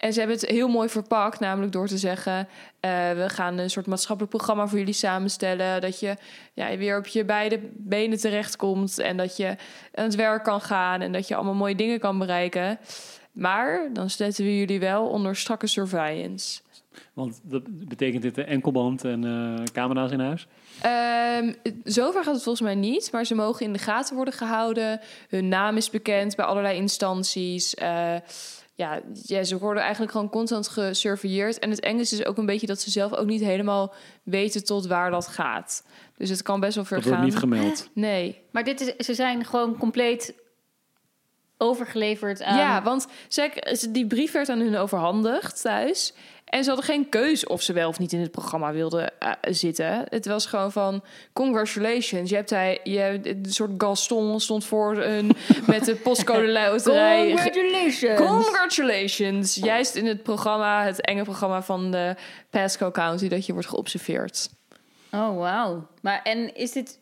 En ze hebben het heel mooi verpakt, namelijk door te zeggen: eh, we gaan een soort maatschappelijk programma voor jullie samenstellen. Dat je ja, weer op je beide benen terechtkomt en dat je aan het werk kan gaan en dat je allemaal mooie dingen kan bereiken. Maar dan zetten we jullie wel onder strakke surveillance. Want dat betekent dit eh, enkelband en eh, camera's in huis? Ehm, zover gaat het volgens mij niet, maar ze mogen in de gaten worden gehouden. Hun naam is bekend bij allerlei instanties. Eh, ja, ja, ze worden eigenlijk gewoon constant gesurveilleerd. En het Engels is ook een beetje dat ze zelf ook niet helemaal weten tot waar dat gaat. Dus het kan best wel ver Dat gaan. wordt niet gemeld. Nee. Maar dit is, ze zijn gewoon compleet overgeleverd aan... Ja, want zij, die brief werd aan hun overhandigd thuis. En ze hadden geen keus of ze wel of niet in het programma wilden eh, zitten. Het was gewoon van, congratulations. Je hebt hij, je hebt een soort Gaston stond voor een met de postcode loterij. Congratulations! Congratulations. Juist in het programma, het enge programma van de Pasco County, dat je wordt geobserveerd. Oh, wauw. Maar en is dit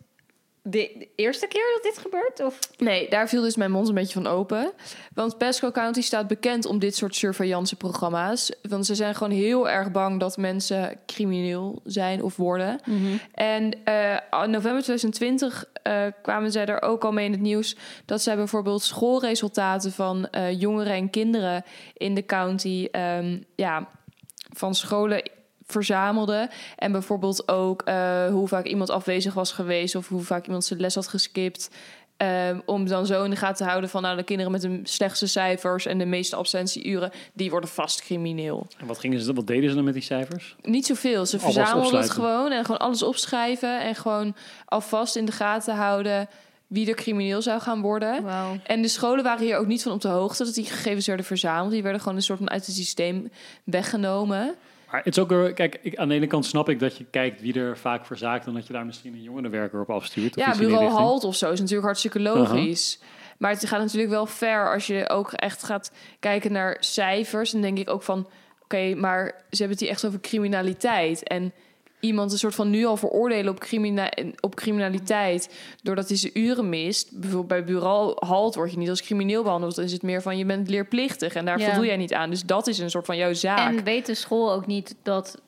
de, de eerste keer dat dit gebeurt? Of? Nee, daar viel dus mijn mond een beetje van open. Want Pasco County staat bekend om dit soort surveillanceprogramma's. Want ze zijn gewoon heel erg bang dat mensen crimineel zijn of worden. En eh, in november 2020 eh, kwamen zij er ook al mee in het nieuws... dat zij bijvoorbeeld schoolresultaten van eh, jongeren en kinderen in de county... ehm, ja, van scholen verzamelde. En bijvoorbeeld ook eh, hoe vaak iemand afwezig was geweest... of hoe vaak iemand zijn les had geskipt... Ehm, om dan zo in de gaten te houden van nou, de kinderen met de slechtste cijfers en de meeste absentieuren, die worden vast crimineel. En wat, gingen ze, wat deden ze dan met die cijfers? Niet zoveel. Ze verzamelden het gewoon en gewoon alles opschrijven en gewoon alvast in de gaten houden wie er crimineel zou gaan worden. En de scholen waren hier ook niet van op de hoogte dat die gegevens werden verzameld. Die werden gewoon een soort van uit het systeem weggenomen. Maar het is ook, weer- kijk, ik, aan de ene kant snap ik dat je kijkt wie er vaak verzaakt... en dat je daar misschien een jongerenwerker op afstuurt. of Ja, iets in die bureau richting. Halt of zo is natuurlijk hartstikke logisch. Maar het gaat natuurlijk wel ver als je ook echt gaat kijken naar cijfers. Dan denk ik ook van, oké, maar ze hebben het hier echt over criminaliteit. En iemand een soort van nu al veroordelen op, crimina op criminaliteit... doordat hij zijn uren mist. Bijvoorbeeld bij bureau Halt word je niet als crimineel behandeld. Dan is het meer van, je bent leerplichtig en daar Ja. voldoe jij niet aan. Dus dat is een soort van jouw zaak. En weet de school ook niet dat...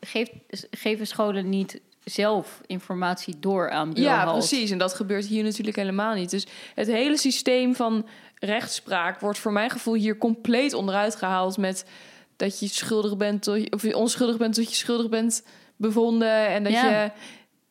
Geeft, geven scholen niet zelf informatie door aan bureau Ja, Halt? precies. En dat gebeurt hier natuurlijk helemaal niet. Dus het hele systeem van rechtspraak wordt voor mijn gevoel hier compleet onderuit gehaald met dat je schuldig bent tot of je onschuldig bent tot je schuldig bent bevonden en dat Ja. je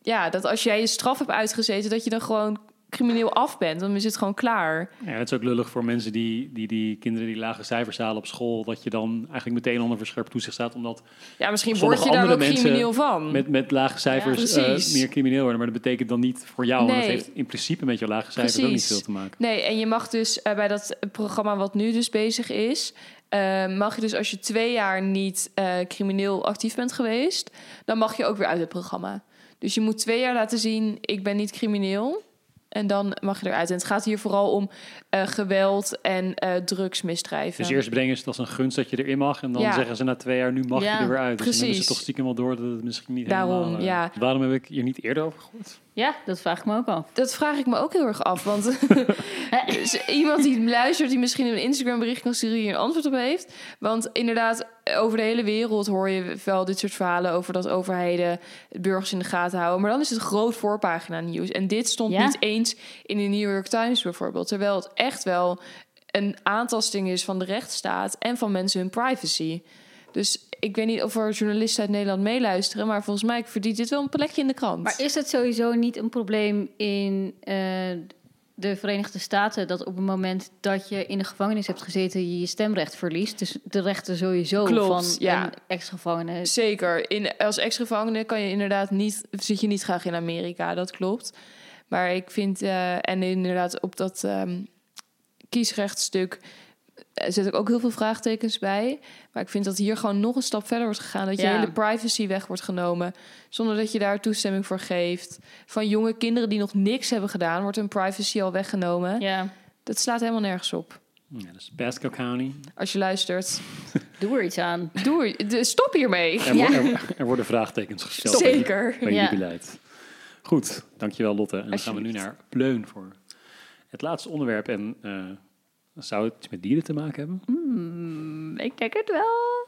ja, dat als jij je straf hebt uitgezeten dat je dan gewoon crimineel af bent, dan is het gewoon klaar. Ja, het is ook lullig voor mensen die, die, die kinderen die lage cijfers halen op school... dat je dan eigenlijk meteen onder verscherpt toezicht staat... omdat Ja, misschien word je daar ook crimineel van. met, met lage cijfers Ja, eh, meer crimineel worden. Maar dat betekent dan niet voor jou. Want dat Nee. heeft in principe met je lage cijfers ook niet veel te maken. Nee, en je mag dus eh, bij dat programma wat nu dus bezig is, eh, mag je dus als je twee jaar niet crimineel actief bent geweest, dan mag je ook weer uit het programma. Dus je moet twee jaar laten zien, ik ben niet crimineel. En dan mag je eruit. En het gaat hier vooral om eh, geweld en eh, drugsmisdrijven. Dus eerst brengen ze het als een gunst dat je erin mag. En dan Ja. zeggen ze na twee jaar, nu mag Ja, je er weer uit. Dus dan hebben ze toch stiekem wel door dat het misschien niet Daarom, helemaal... eh, ja. Waarom heb ik hier niet eerder over gehoord? Ja, dat vraag ik me ook af. Dat vraag ik me ook heel erg af. Want iemand die luistert, die misschien een Instagram bericht kan sturen, die een antwoord op heeft. Want inderdaad, over de hele wereld hoor je wel dit soort verhalen over dat overheden burgers in de gaten houden. Maar dan is het groot voorpagina nieuws. En dit stond Ja. niet eens in de New York Times bijvoorbeeld. Terwijl het echt wel een aantasting is van de rechtsstaat en van mensen hun privacy. Dus ik weet niet of er journalisten uit Nederland meeluisteren, maar volgens mij verdient dit wel een plekje in de krant. Maar is het sowieso niet een probleem in eh, de Verenigde Staten... dat op het moment dat je in de gevangenis hebt gezeten... je je stemrecht verliest? Dus de rechten sowieso Klopt, van ja. een ex-gevangene. Zeker. In, als ex-gevangene kan je inderdaad niet, zit je niet graag in Amerika, dat klopt. Maar ik vind, eh, en inderdaad op dat ehm, kiesrechtstuk zet ik ook heel veel vraagtekens bij. Maar ik vind dat hier gewoon nog een stap verder wordt gegaan. Dat je Ja. hele privacy weg wordt genomen. Zonder dat je daar toestemming voor geeft. Van jonge kinderen die nog niks hebben gedaan, wordt hun privacy al weggenomen. Ja, Dat slaat helemaal nergens op. Ja, dus Pasco County. Als je luistert, doe er iets aan. doe, de- stop hiermee. Er, wo- er, er worden vraagtekens gesteld Zeker. bij Ja. jullie beleid. Goed, dankjewel Lotte. En dan gaan we nu naar Pleun voor het laatste onderwerp. En eh, zou het iets met dieren te maken hebben? Hmm, ik denk het wel.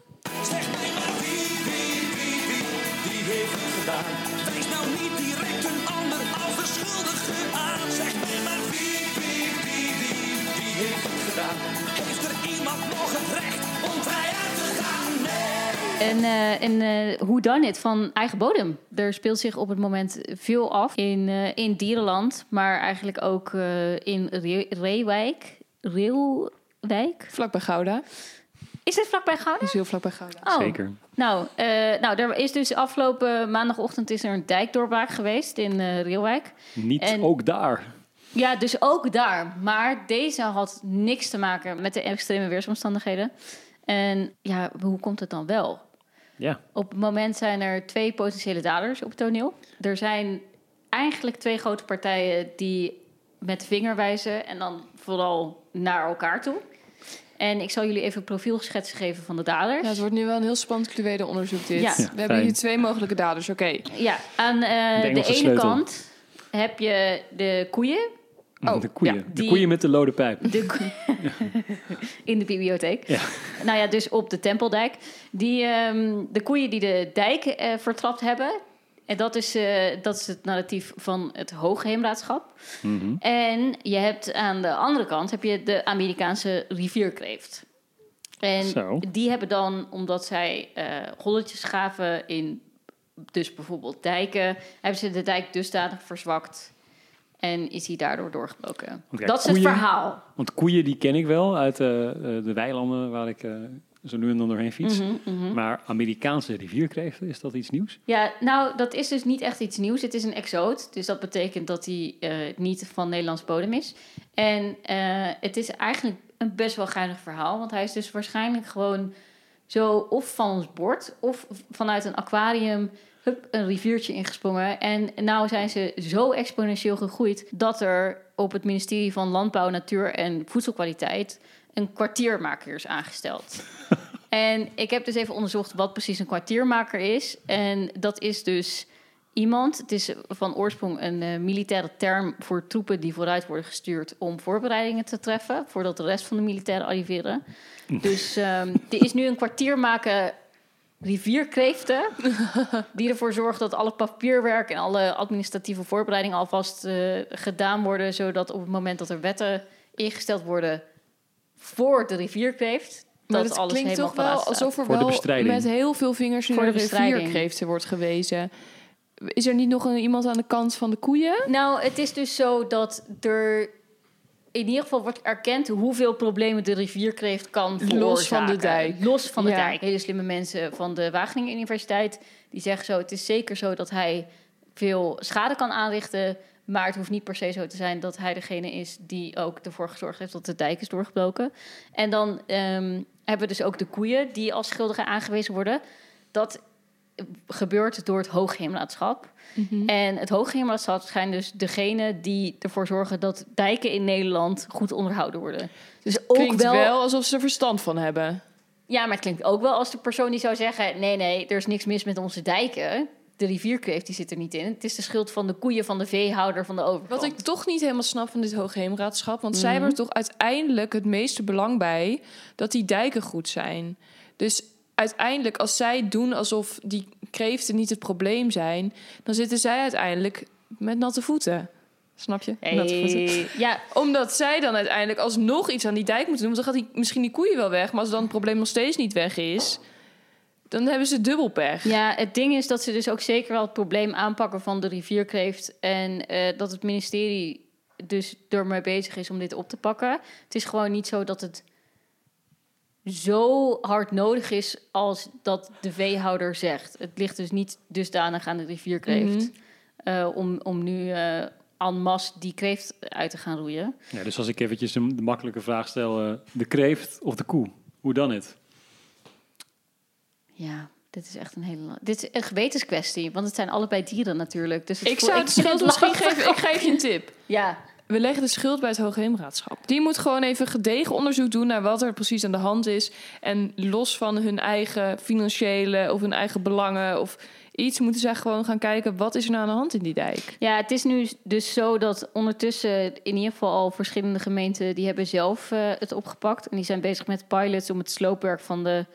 Die heeft het gedaan. Wees nou niet direct een ander als de schuldige aan. Zeg mij maar wie, wie, wie, wie, die heeft het gedaan. Heeft er iemand nog het recht om vrij uit te gaan? Nee. En, eh en eh hoe dan het van eigen bodem. Er speelt zich op het moment veel af in, eh, in Dierenland, maar eigenlijk ook eh, in Re- Reewijk. Reelwijk. Vlakbij Gouda. Is dit vlakbij Gouda? is heel vlakbij Gouda. Oh. Zeker. Nou, eh, nou, er is dus afgelopen maandagochtend is er een dijkdoorbraak geweest in eh Reelwijk. Niet En- ook daar. Ja, dus ook daar. Maar deze had niks te maken met de extreme weersomstandigheden. En ja, hoe komt het dan wel? Ja. Op het moment zijn er twee potentiële daders op het toneel. Er zijn eigenlijk twee grote partijen die met de vinger wijzen en dan vooral naar elkaar toe. En ik zal jullie even een profielschets geven van de daders. Ja, het wordt nu wel een heel spannend cluedo onderzoek dit. Ja. We hebben hier twee mogelijke daders, oké. Ja, aan eh, De ene sleutel. kant heb je de koeien. Oh, de koeien. ja, De koeien met de lode pijp. De in de bibliotheek. Ja. Nou ja, dus op de Tempeldijk. Die, ehm, de koeien die de dijk eh, vertrapt hebben. En dat is, eh, dat is het narratief van het Hoogheemraadschap. Mhm. En je hebt aan de andere kant heb je de Amerikaanse rivierkreeft. En Zo. die hebben dan, omdat zij eh rolletjes gaven in dus bijvoorbeeld dijken, hebben ze de dijk dusdanig verzwakt en is hij daardoor doorgebroken. Kijk, dat is het koeien- verhaal. Want koeien die ken ik wel uit eh, de weilanden waar ik zo nu en dan doorheen fiets. Mhm, mhm. Maar Amerikaanse rivierkreeften, is dat iets nieuws? Ja, nou, dat is dus niet echt iets nieuws. Het is een exoot. Dus dat betekent dat hij eh, niet van Nederlands bodem is. En eh, het is eigenlijk een best wel geinig verhaal. Want hij is dus waarschijnlijk gewoon zo of van ons bord... of vanuit een aquarium hup, een riviertje ingesprongen. En nou zijn ze zo exponentieel gegroeid... dat er op het ministerie van Landbouw, Natuur en Voedselkwaliteit... een kwartiermaker is aangesteld. En ik heb dus even onderzocht wat precies een kwartiermaker is. En dat is dus iemand, het is van oorsprong een eh, militaire term voor troepen die vooruit worden gestuurd om voorbereidingen te treffen, voordat de rest van de militairen arriveren. Dus ehm er is nu een kwartiermaker rivierkreeften, die ervoor zorgt dat alle papierwerk en alle administratieve voorbereidingen alvast eh, gedaan worden, zodat op het moment dat er wetten ingesteld worden voor de rivierkreeft, Maar dat het alles klinkt helemaal toch wel alsof er Voor de wel bestrijding. met heel veel vingers nu Voor de de rivierkreeften wordt gewezen. Is er niet nog een, iemand aan de kant van de koeien? Nou, het is dus zo dat er in ieder geval wordt erkend hoeveel problemen de rivierkreeft kan veroorzaken. Los van de dijk. Los van de Ja. dijk. Hele slimme mensen van de Wageningen Universiteit die zeggen zo: het is zeker zo dat hij veel schade kan aanrichten. Maar het hoeft niet per se zo te zijn dat hij degene is die ook ervoor gezorgd heeft dat de dijk is doorgebroken. En dan ehm, hebben we dus ook de koeien die als schuldigen aangewezen worden. Dat gebeurt door het Hoogheemraadschap. En het Hoogheemraadschap zijn dus degene die ervoor zorgen dat dijken in Nederland goed onderhouden worden. Dus ook Klinkt wel, wel alsof ze er verstand van hebben. Ja, maar het klinkt ook wel als de persoon die zou zeggen: nee, nee, er is niks mis met onze dijken. De rivierkreeft die zit er niet in. Het is de schuld van de koeien, van de veehouder, van de overkant. Wat ik toch niet helemaal snap van dit Hoogheemraadschap... want Mhm. zij hebben er toch uiteindelijk het meeste belang bij... dat die dijken goed zijn. Dus uiteindelijk, als zij doen alsof die kreeften niet het probleem zijn... dan zitten zij uiteindelijk met natte voeten. Snap je? Natte voeten. Hey, ja, Omdat zij dan uiteindelijk alsnog iets aan die dijk moeten doen... want dan gaat die, misschien die koeien wel weg... maar als dan het probleem nog steeds niet weg is... dan hebben ze dubbel pech. Ja, het ding is dat ze dus ook zeker wel het probleem aanpakken van de rivierkreeft. En eh, dat het ministerie dus ermee bezig is om dit op te pakken. Het is gewoon niet zo dat het zo hard nodig is als dat de veehouder zegt. Het ligt dus niet dusdanig aan de rivierkreeft Mhm. eh, om, om nu eh en masse die kreeft uit te gaan roeien. Ja, dus als ik eventjes een, de makkelijke vraag stel, de kreeft of de koe? Hoe dan het? Ja, dit is echt een hele... Dit is een gewetenskwestie, want het zijn allebei dieren natuurlijk. Dus het Ik zou het schuld misschien geven. Ik geef je een tip. Ja, We leggen de schuld bij het Hoogheemraadschap. Die moet gewoon even gedegen onderzoek doen naar wat er precies aan de hand is. En los van hun eigen financiële of hun eigen belangen of iets, moeten zij gewoon gaan kijken wat is er nou aan de hand in die dijk. Ja, het is nu dus zo dat ondertussen in ieder geval al verschillende gemeenten die hebben zelf eh, het opgepakt. En die zijn bezig met pilots om het sloopwerk van de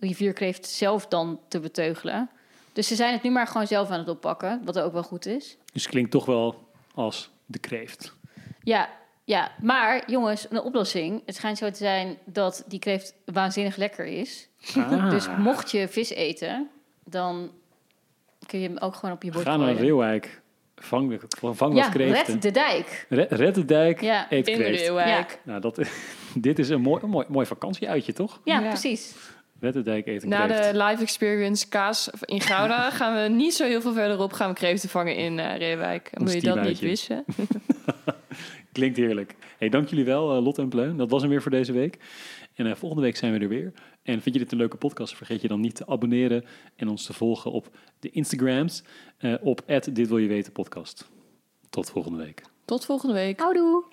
rivierkreeft zelf dan te beteugelen. Dus ze zijn het nu maar gewoon zelf aan het oppakken, wat ook wel goed is. Dus het klinkt toch wel als de kreeft. Ja, ja, maar jongens, een oplossing. Het schijnt zo te zijn dat die kreeft waanzinnig lekker is. Ah. Dus mocht je vis eten, dan kun je hem ook gewoon op je bord Ga naar. Reeuwijk. Vang, vang Ja, wat kreeften. red de dijk. Red, red de dijk, Ja. eet In kreeft. Reeuwijk. Nou, dat, dit is een mooi, mooi, mooi vakantieuitje, toch? Ja, Ja. precies. Red de dijk, eten Na kreeft. de live experience kaas in Gouda gaan we niet zo heel veel verderop gaan we kreeften vangen in eh Reewijk. Moet je dat niet wissen? Klinkt heerlijk. Hey, dank jullie wel, eh, Lot en Pleun. Dat was hem weer voor deze week. En eh, volgende week zijn we er weer. En vind je dit een leuke podcast? Vergeet je dan niet te abonneren en ons te volgen op de Instagrams eh, op Dit Wil Je Weten podcast. Tot volgende week. Tot volgende week. Houdoe.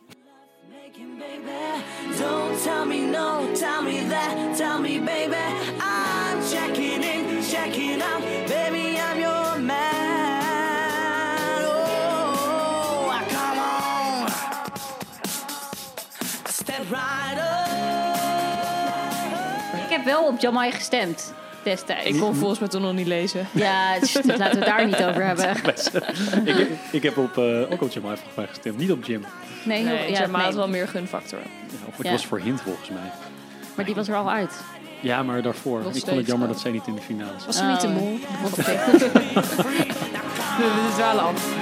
Don't tell me no, tell me that, tell me baby I'm checking in, checking out, baby I'm your man Oh, come on Step right up Ik heb wel op Jamai gestemd destijds. Ik kon volgens mij toen nog niet lezen. Ja, dus laten we het daar niet over hebben. ik, ik heb op, eh, ook op volgens mij gestemd. Niet op Jim. Nee, Nee, heel- ja, ja, maar nee. het wel meer gunfactor. Ja, of het Ja. was voor Hint volgens mij. Maar die was er al uit. Ja, maar daarvoor. Nog ik vond het jammer wel. dat zij niet in de finale zat. Was ze niet de Oh. mol? Oké. We dwalen af.